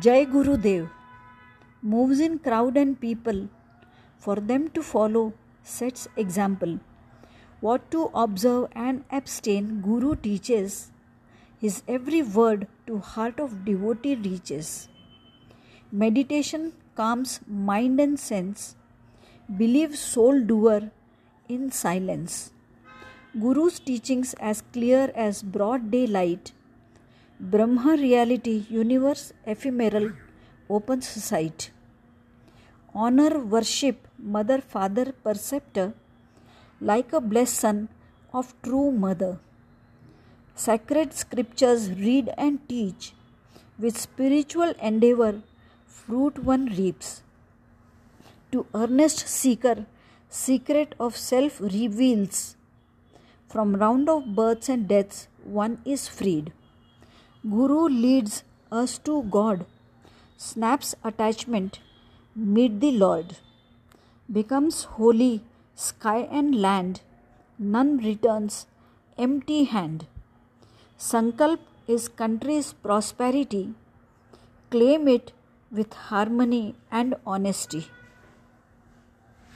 Jai Guru Dev moves in crowd and people for them to follow, sets example. What to observe and abstain, Guru teaches. His every word to heart of devotee reaches. Meditation calms mind and sense. Believe soul doer in silence. Guru's teachings as clear as broad daylight Brahma reality, universe ephemeral, opens sight. Honor, worship, mother, father, perceptor, like a blessed son of true mother. Sacred scriptures read and teach. With spiritual endeavor, fruit one reaps. To earnest seeker, secret of self reveals. From round of births and deaths, one is freed. Guru leads us to God, snaps attachment, meet the Lord, becomes holy sky and land, none returns empty hand. Sankalp is country's prosperity, claim it with harmony and honesty.